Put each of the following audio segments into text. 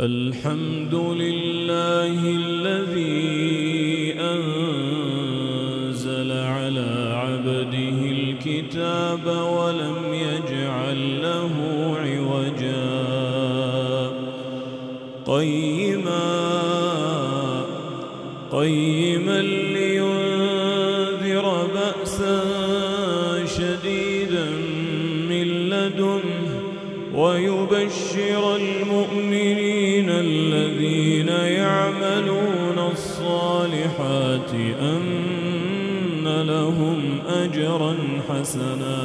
الحمد لله الذي أنزل على عبده الكتاب ولم الصالحات أن لهم أجرا حسنا.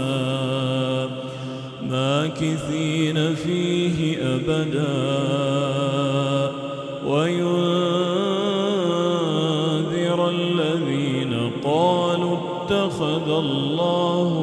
ماكثين فيه أبدا. وينذر الذين قالوا اتخذ الله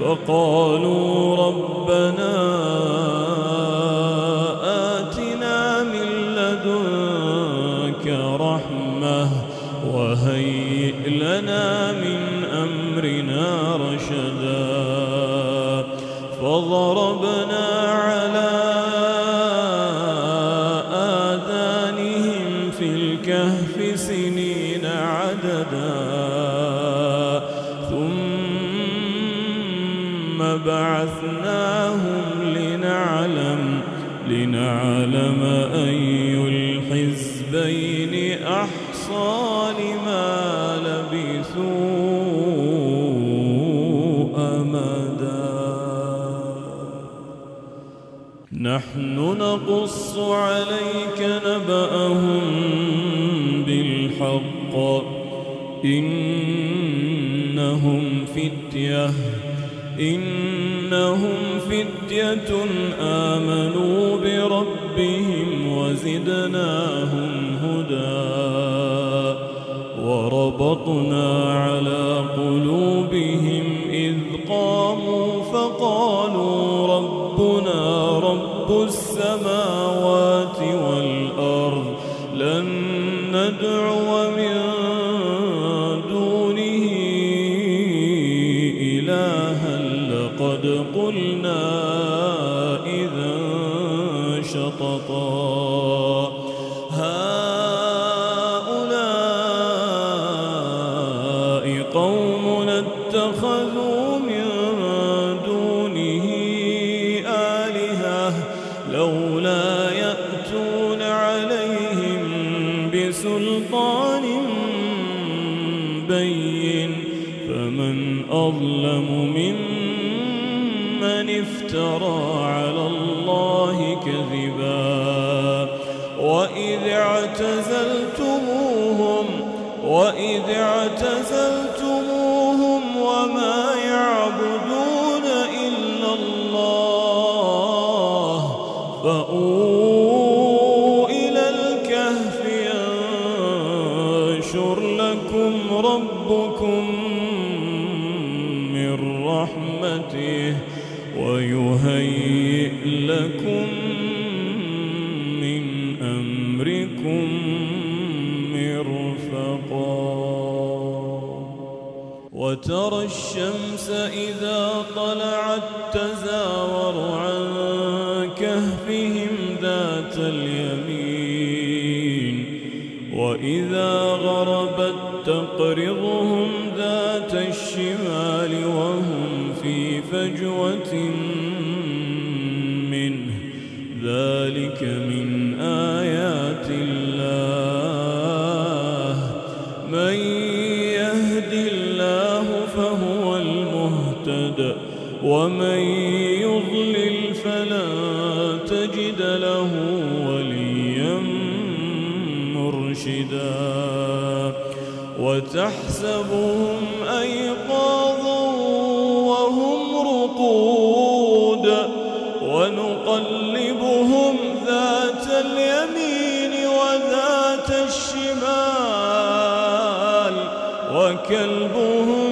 فقالوا ربنا آتنا من لدنك رحمة وهيئ لنا أحصى لما لبثوا أمدا. نحن نقص عليك نبأهم بالحق. إنهم فتية إنهم فتية آمنوا بربهم وزدناهم هدى. وربطنا على قلوبهم إذ قاموا فقالوا ربنا رب السماوات والأرض لن ندعو وإذ اعتزلتموهم وترى الشمس إذا طلعت تزاور عن كهفهم ذات اليمين. وإذا غربت تقرضهم ذات الشمال وهم في فجوة تحسبهم أيقاظا وهم رقود ونقلبهم ذات اليمين وذات الشمال وكلبهم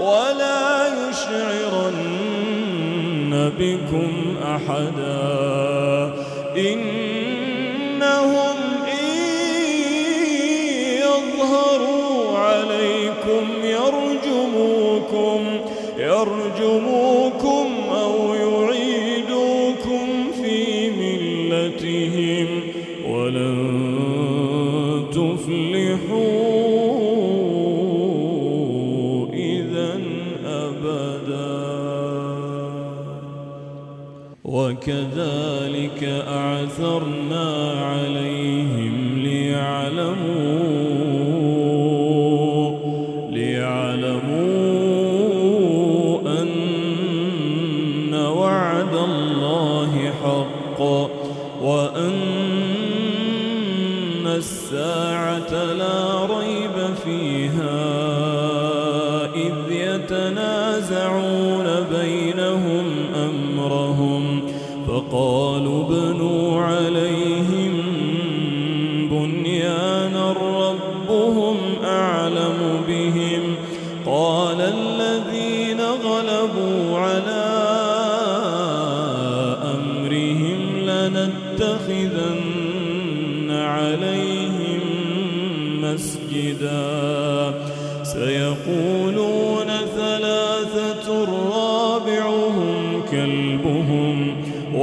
ولا يشعرن بكم أحدا. إنهم إن يظهروا عليكم يرجموكم يرجموكم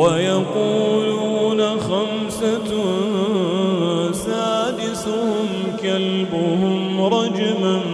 ويقولون خمسة سادسهم كلبهم رجماً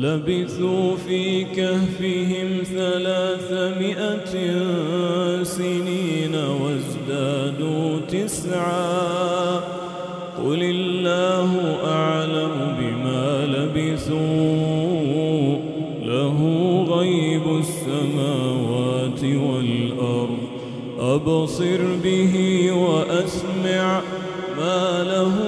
ولبثوا في كهفهم ثلاثمائة سنين وازدادوا تسعا. قل الله أعلم بما لبثوا. له غيب السماوات والأرض. أبصر به وأسمع ما لهم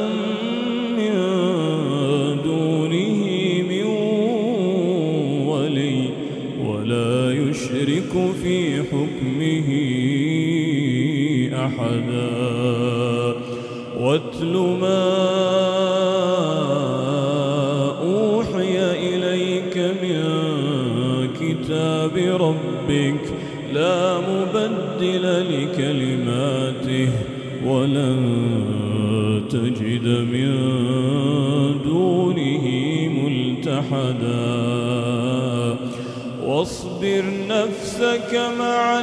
واتل ما أوحي إليك من كتاب ربك لا مبدل لكلماته ولن تجد من دونه ملتحداً واصبر نفسك مع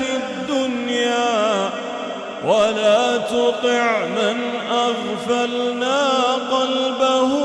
الدنيا ولا تطع من أغفلنا قلبه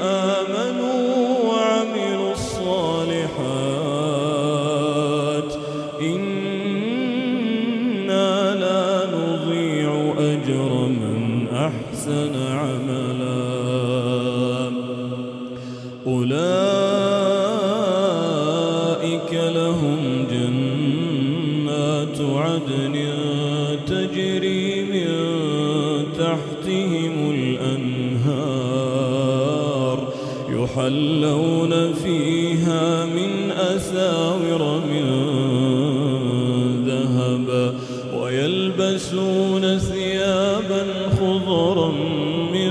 أحسن يحلون فيها من أساور من ذهب ويلبسون ثيابا خضرا من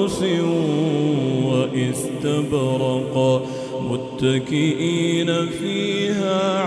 سندس وإستبرق متكئين فيها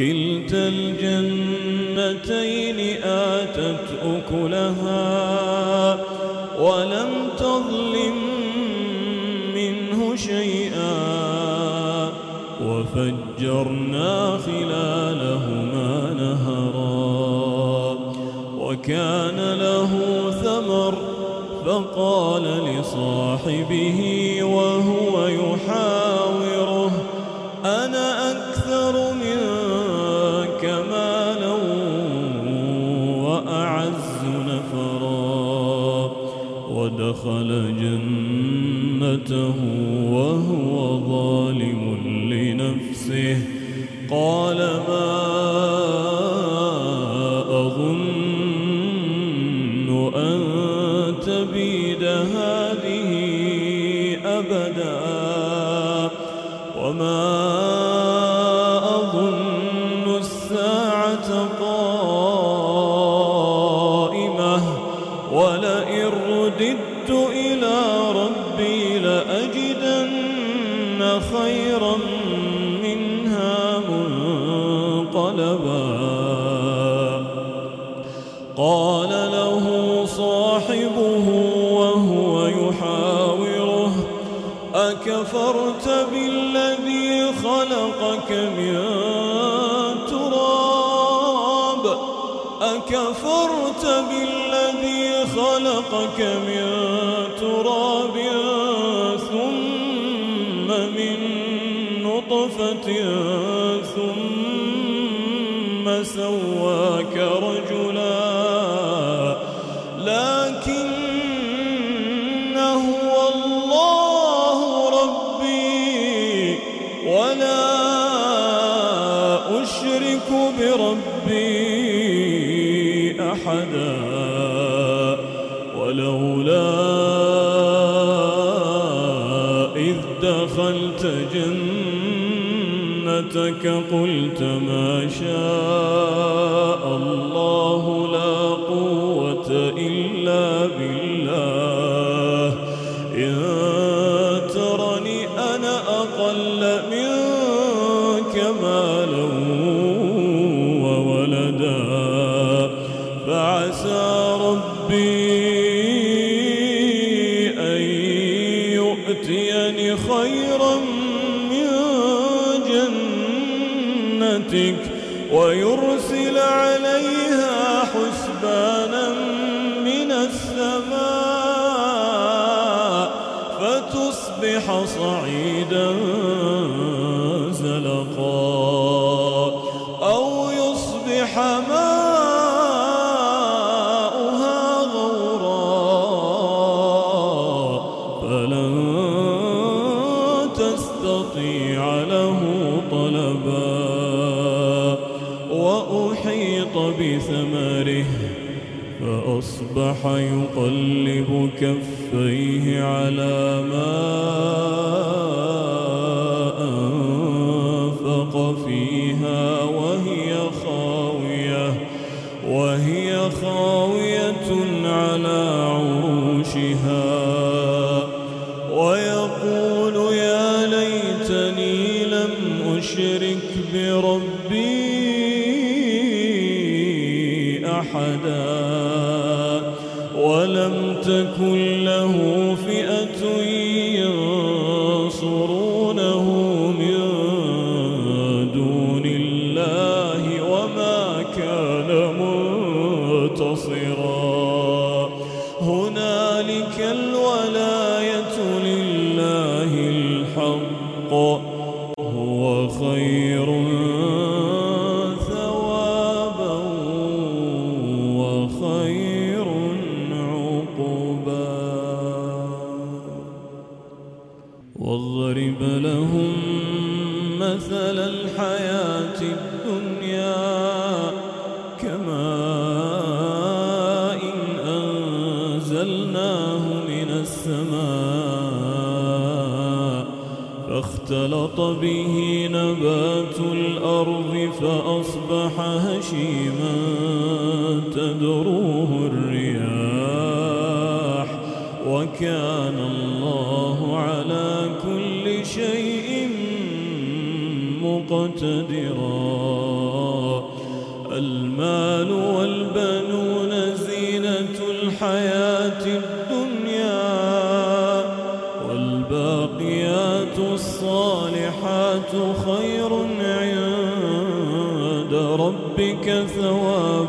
كلتا الجنتين آتت أكلها ولم تظلم منه شيئا وفجرنا خلالهما نهرا وكان له ثمر فقال لصاحبه ثباتا خلقك من تراب. أكفرت بالذي خلقك من تراب ثم من نطفة ثم قلت ما شاء الحياة الدنيا كماء أنزلناه من السماء فاختلط به نبات الأرض فأصبح هشيما تدروه الرياح وكان الله على كل شيء مقتدرا. المال والبنون زينة الحياة الدنيا والباقيات الصالحات خير عند ربك ثوابا.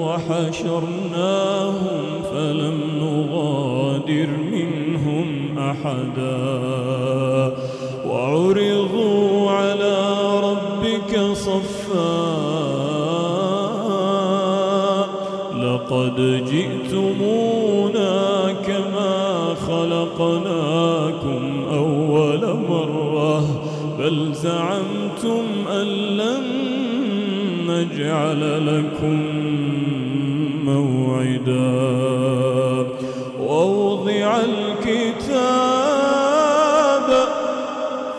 وحشرناهم فلم نغادر منهم أحدا. وعرضوا على ربك صفا. لقد جئتمونا كما خلقناكم أول مرة. بل زعمتم نجعل لكم موعدا. ووضع الكتاب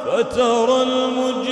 فترى المجرمين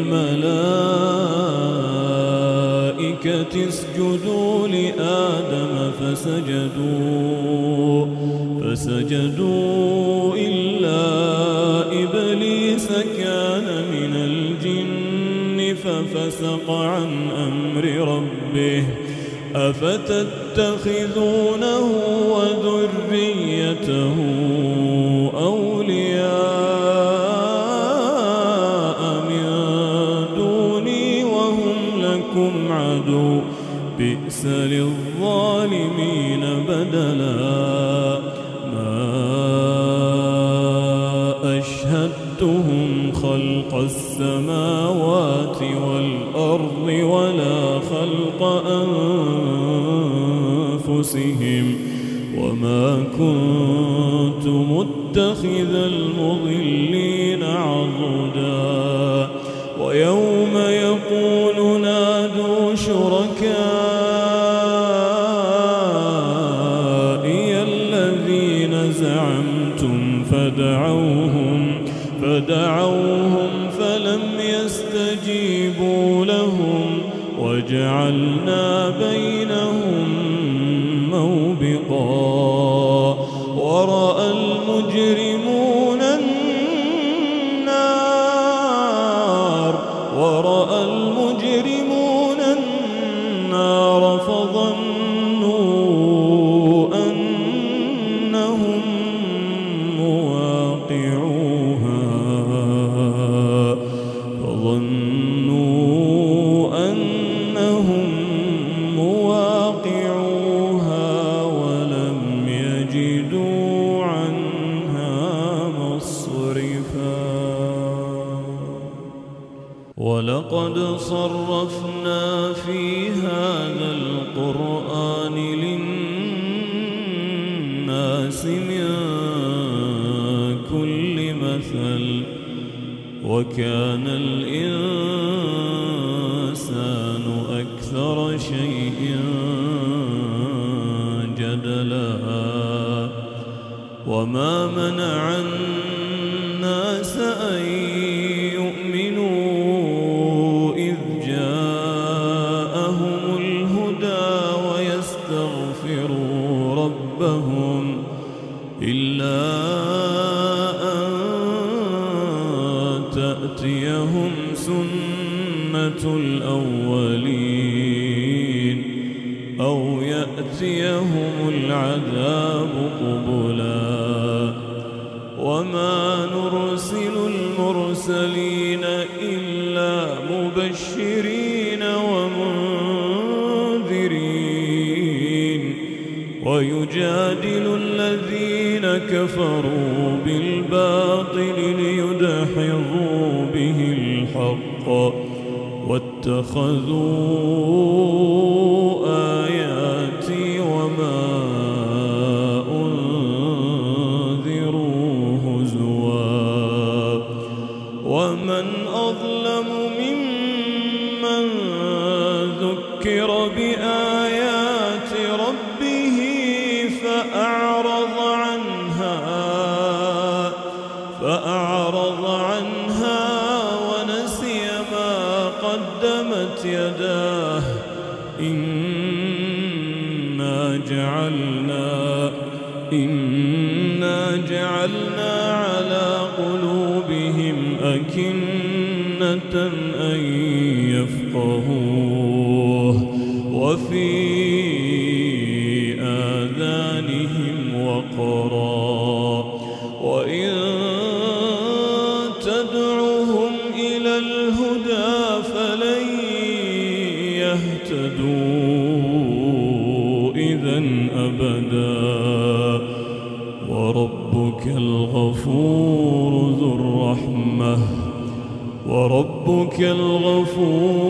قلنا للملائكة اسجدوا لآدم فسجدوا فسجدوا إلا إبليس كان من الجن ففسق عن أمر ربه. أفتتخذونه وذريته للظالمين بدلا. ما أشهدتهم خلق السماوات والأرض ولا خلق أنفسهم. وما كنت متخذ المضلين وجعلنا بينهم موبقا. ورأى المجرمون النار. ورأى المجرمون النار. ولقد صرفنا في هذا القرآن للناس من كل مثل وكان الإنسان أكثر شيء جدلا. وما منع الناس مبشرين ومنذرين ويجادل الذين كفروا بالباطل ليدحضوا به الحق واتخذوا وفي آذانهم وقرا. وإن تدعوهم إلى الهدى فلن يهتدوا إذا أبدا. وربك الغفور ذو الرحمة. وربك الغفور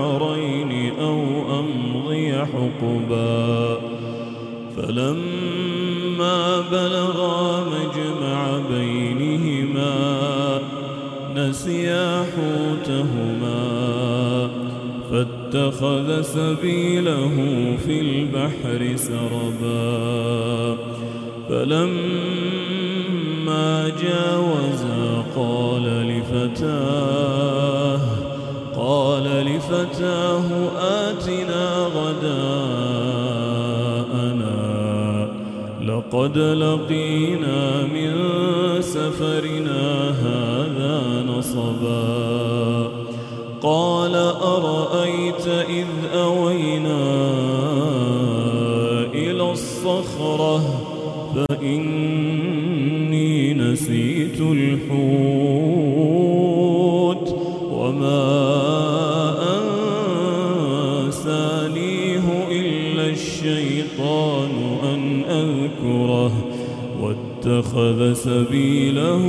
البحرين أو أمضي حقبا. فلما بلغا مجمع بينهما نسيا حوتهما. فاتخذ سبيله في البحر سربا. فلما جاوزا قال لفتاه لفتاه آتنا غداءنا. لقد لقينا من سفرنا هذا نصبا. قال أرأيت إذ أوينا إلى الصخرة؟ فإني واتخذ سبيله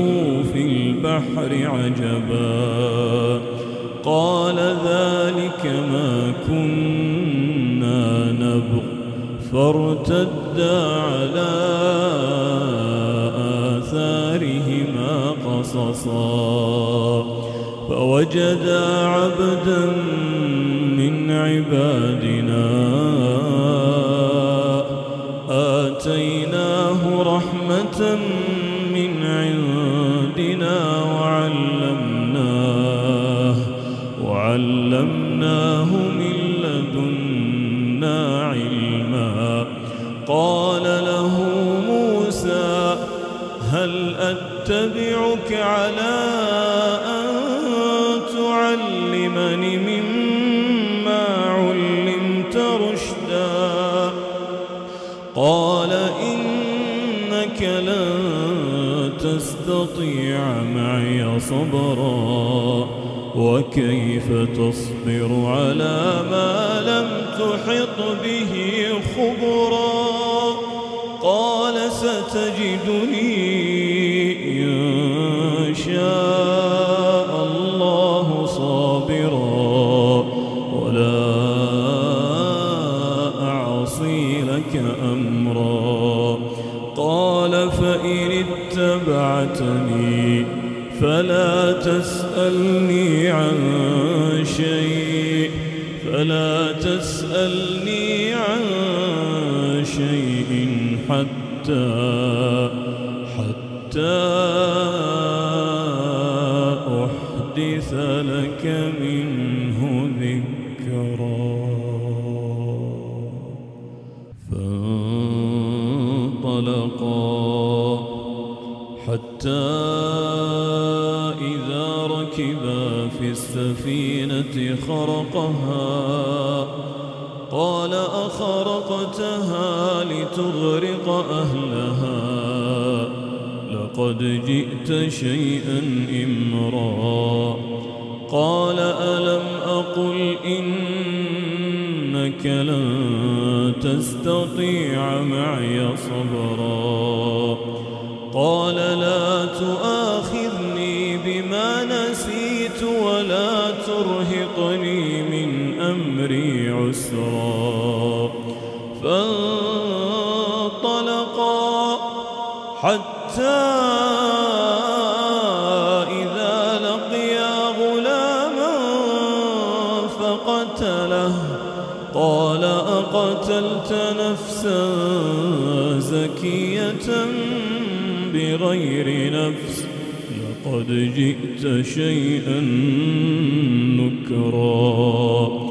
في البحر عجبا. قال ذلك ما كنا نبغ. فارتدا على آثارهما قصصا. فوجدا عبدا من عبادنا من عندنا وعلمناه وعلمناه من لدنا علما. قال له موسى أتبعك على أن تعلمني مما علمت رشدا؟ قال تستطيع معي صبرا؟ وكيف تصبر على ما لم تحط به خبرا؟ قال ستجدني اتبعتني فلا تسألني عن شيء فلا تسألني عن شيء حتى السفينة خرقها قال أخرقتها لتغرق أهلها. لقد جئت شيئا إمرا. قال ألم أقل إنك لن تستطيع معي صبرا؟ قال لا تؤاخذني أمري عسرا فانطلقا حتى إذا لقيا غلاما فقتله. قال أقتلت نفسا زكية بغير نفس؟ لقد جئت شيئا نكرا.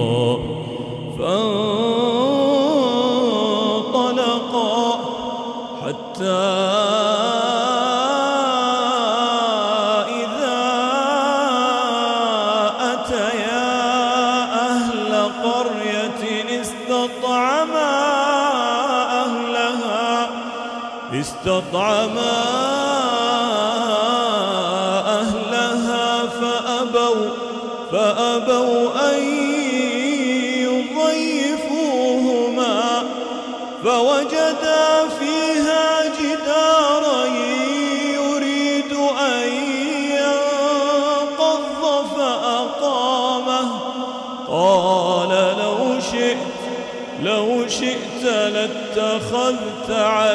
استطعما أهلها فأبوا فأبوا أن يضيفوهما فوجدا فيها جدارا يريد أن ينقض فأقامه. قال لو شئت لو شئت لاتخذت عليه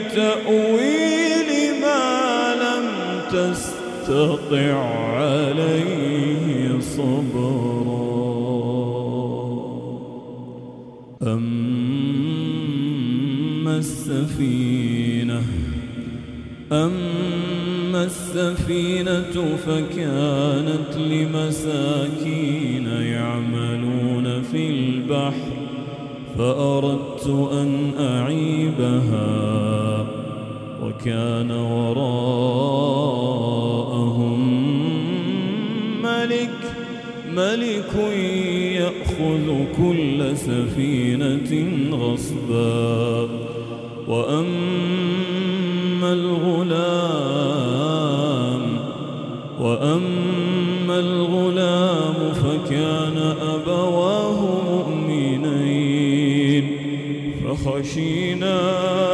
بتأويل ما لم تستطع عليه صبرا. أما السفينة أما السفينة فكانت لمساكين يعملون في البحر فأردت أن أعيبها. وكان وراءهم ملك ملك يأخذ كل سفينة غصبا. وأما الغلام وأما الغلام فكان أبواه مؤمنين. فخشينا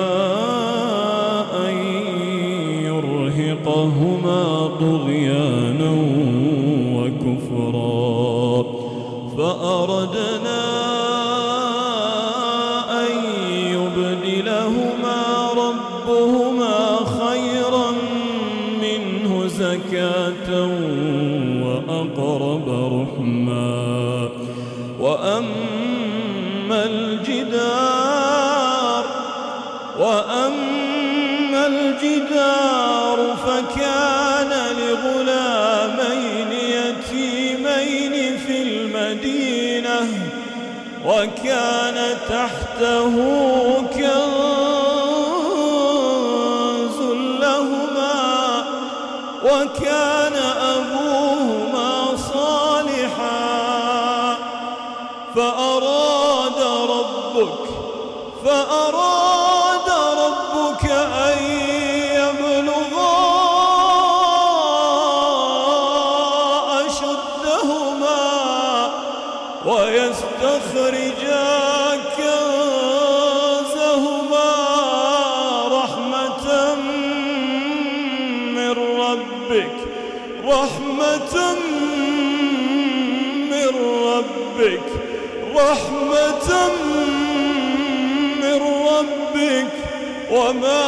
فأتته رحمة من ربك وما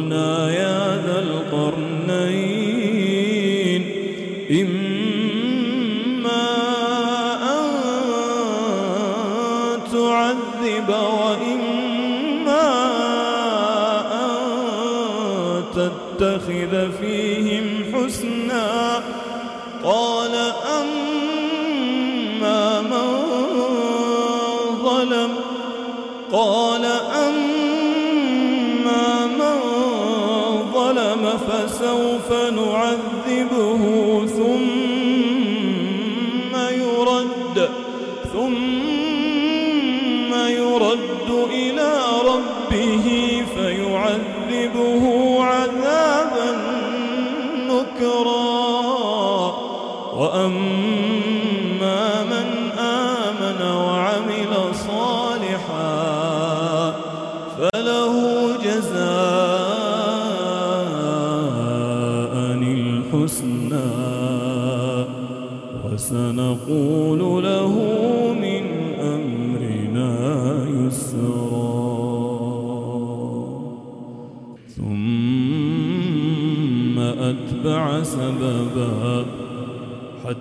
قلنا يا ذا القرنين إما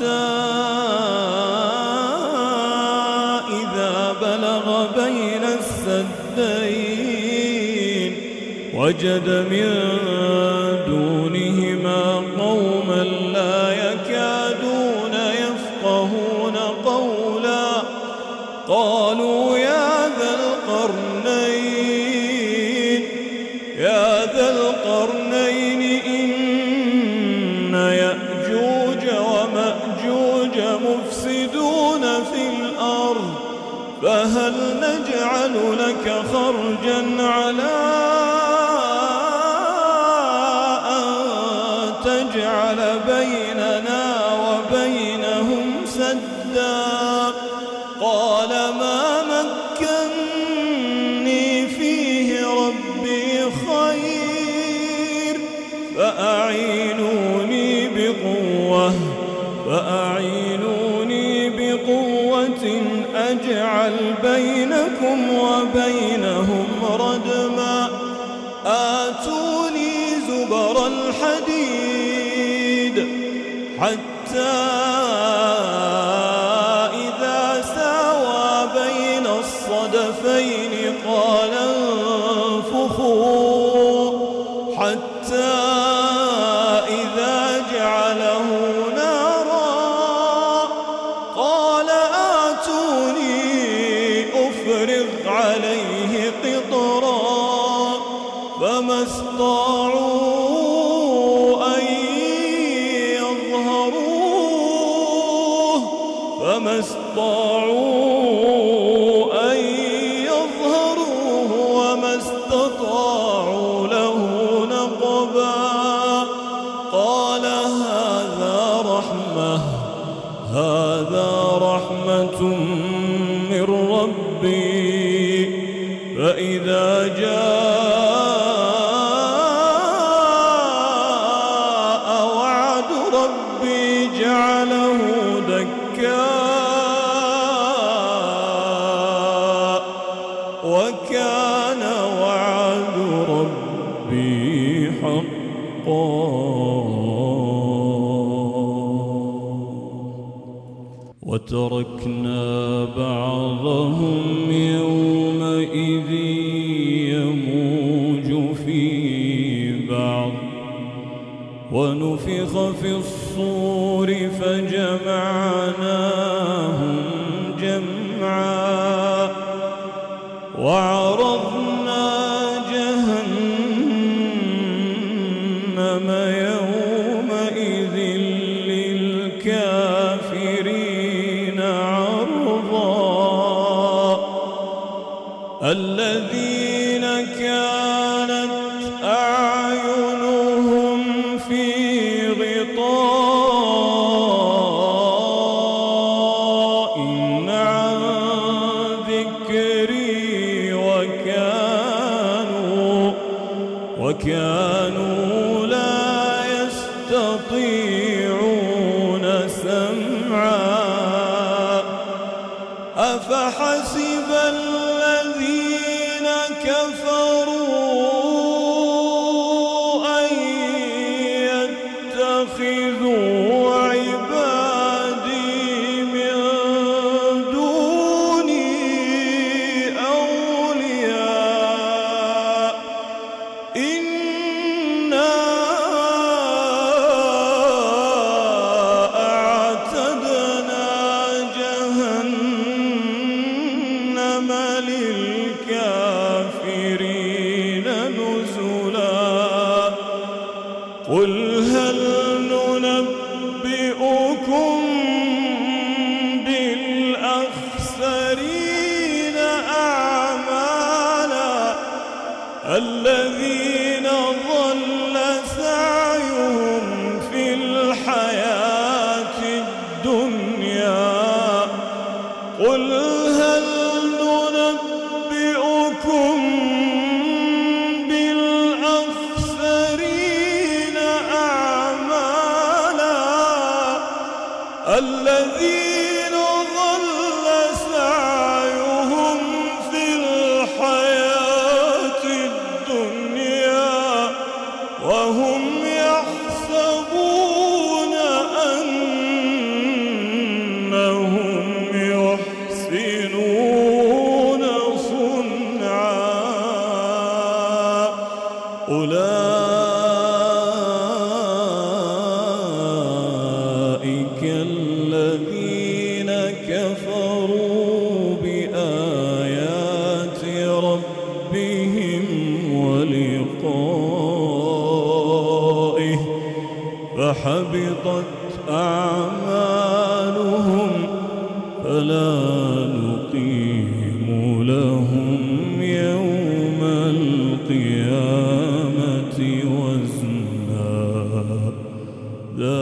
حتى إذا بلغ بين السدين وجد من بينكم وبينهم ردما. آتوني زبر الحديد حتى ونفخ في الصور فجمعناهم جمعا وعرضنا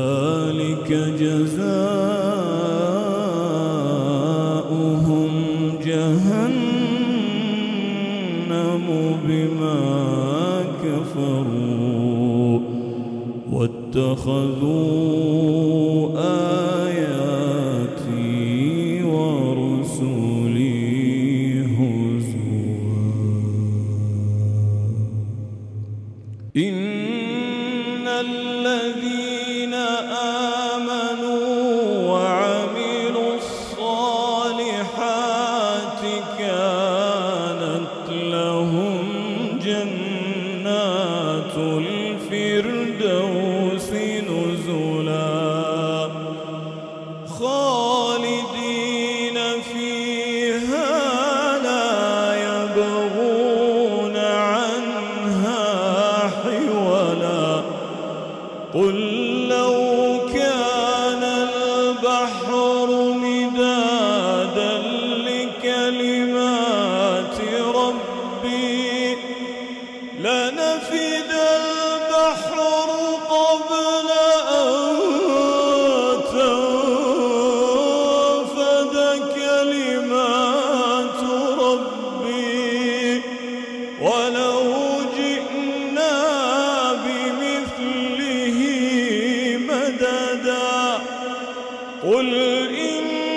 ذلك جزاؤهم جهنم بما كفروا واتخذوا آياتي قل إنما